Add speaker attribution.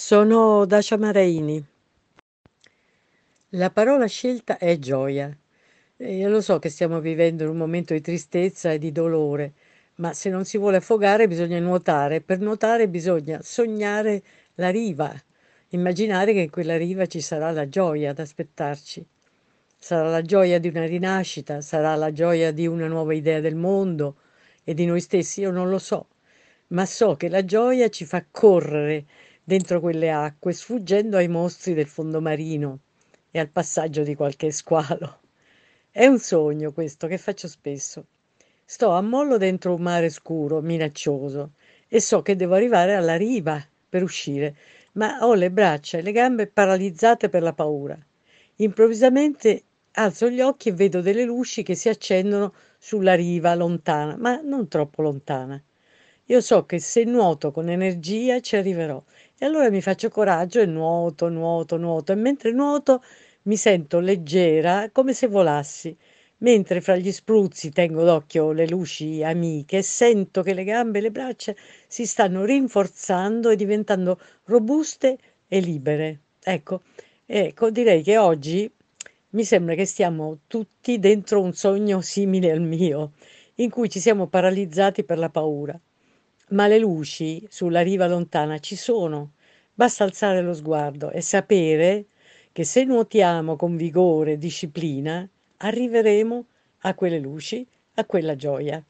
Speaker 1: Sono Dacia Maraini. La parola scelta è gioia. E io lo so che stiamo vivendo un momento di tristezza e di dolore, ma se non si vuole affogare bisogna nuotare. Per nuotare bisogna sognare la riva, immaginare che in quella riva ci sarà la gioia ad aspettarci. Sarà la gioia di una rinascita, sarà la gioia di una nuova idea del mondo e di noi stessi, io non lo so, ma so che la gioia ci fa correre dentro quelle acque, sfuggendo ai mostri del fondo marino e al passaggio di qualche squalo. È un sogno questo che faccio spesso. Sto a mollo dentro un mare scuro, minaccioso, e so che devo arrivare alla riva per uscire, ma ho le braccia e le gambe paralizzate per la paura. Improvvisamente alzo gli occhi e vedo delle luci che si accendono sulla riva lontana, ma non troppo lontana. Io so che se nuoto con energia ci arriverò e allora mi faccio coraggio e nuoto, nuoto, nuoto e mentre nuoto mi sento leggera come se volassi, mentre fra gli spruzzi tengo d'occhio le luci amiche sento che le gambe e le braccia si stanno rinforzando e diventando robuste e libere. Ecco, ecco, direi che oggi mi sembra che stiamo tutti dentro un sogno simile al mio, in cui ci siamo paralizzati per la paura. Ma le luci sulla riva lontana ci sono, basta alzare lo sguardo e sapere che se nuotiamo con vigore e disciplina arriveremo a quelle luci, a quella gioia.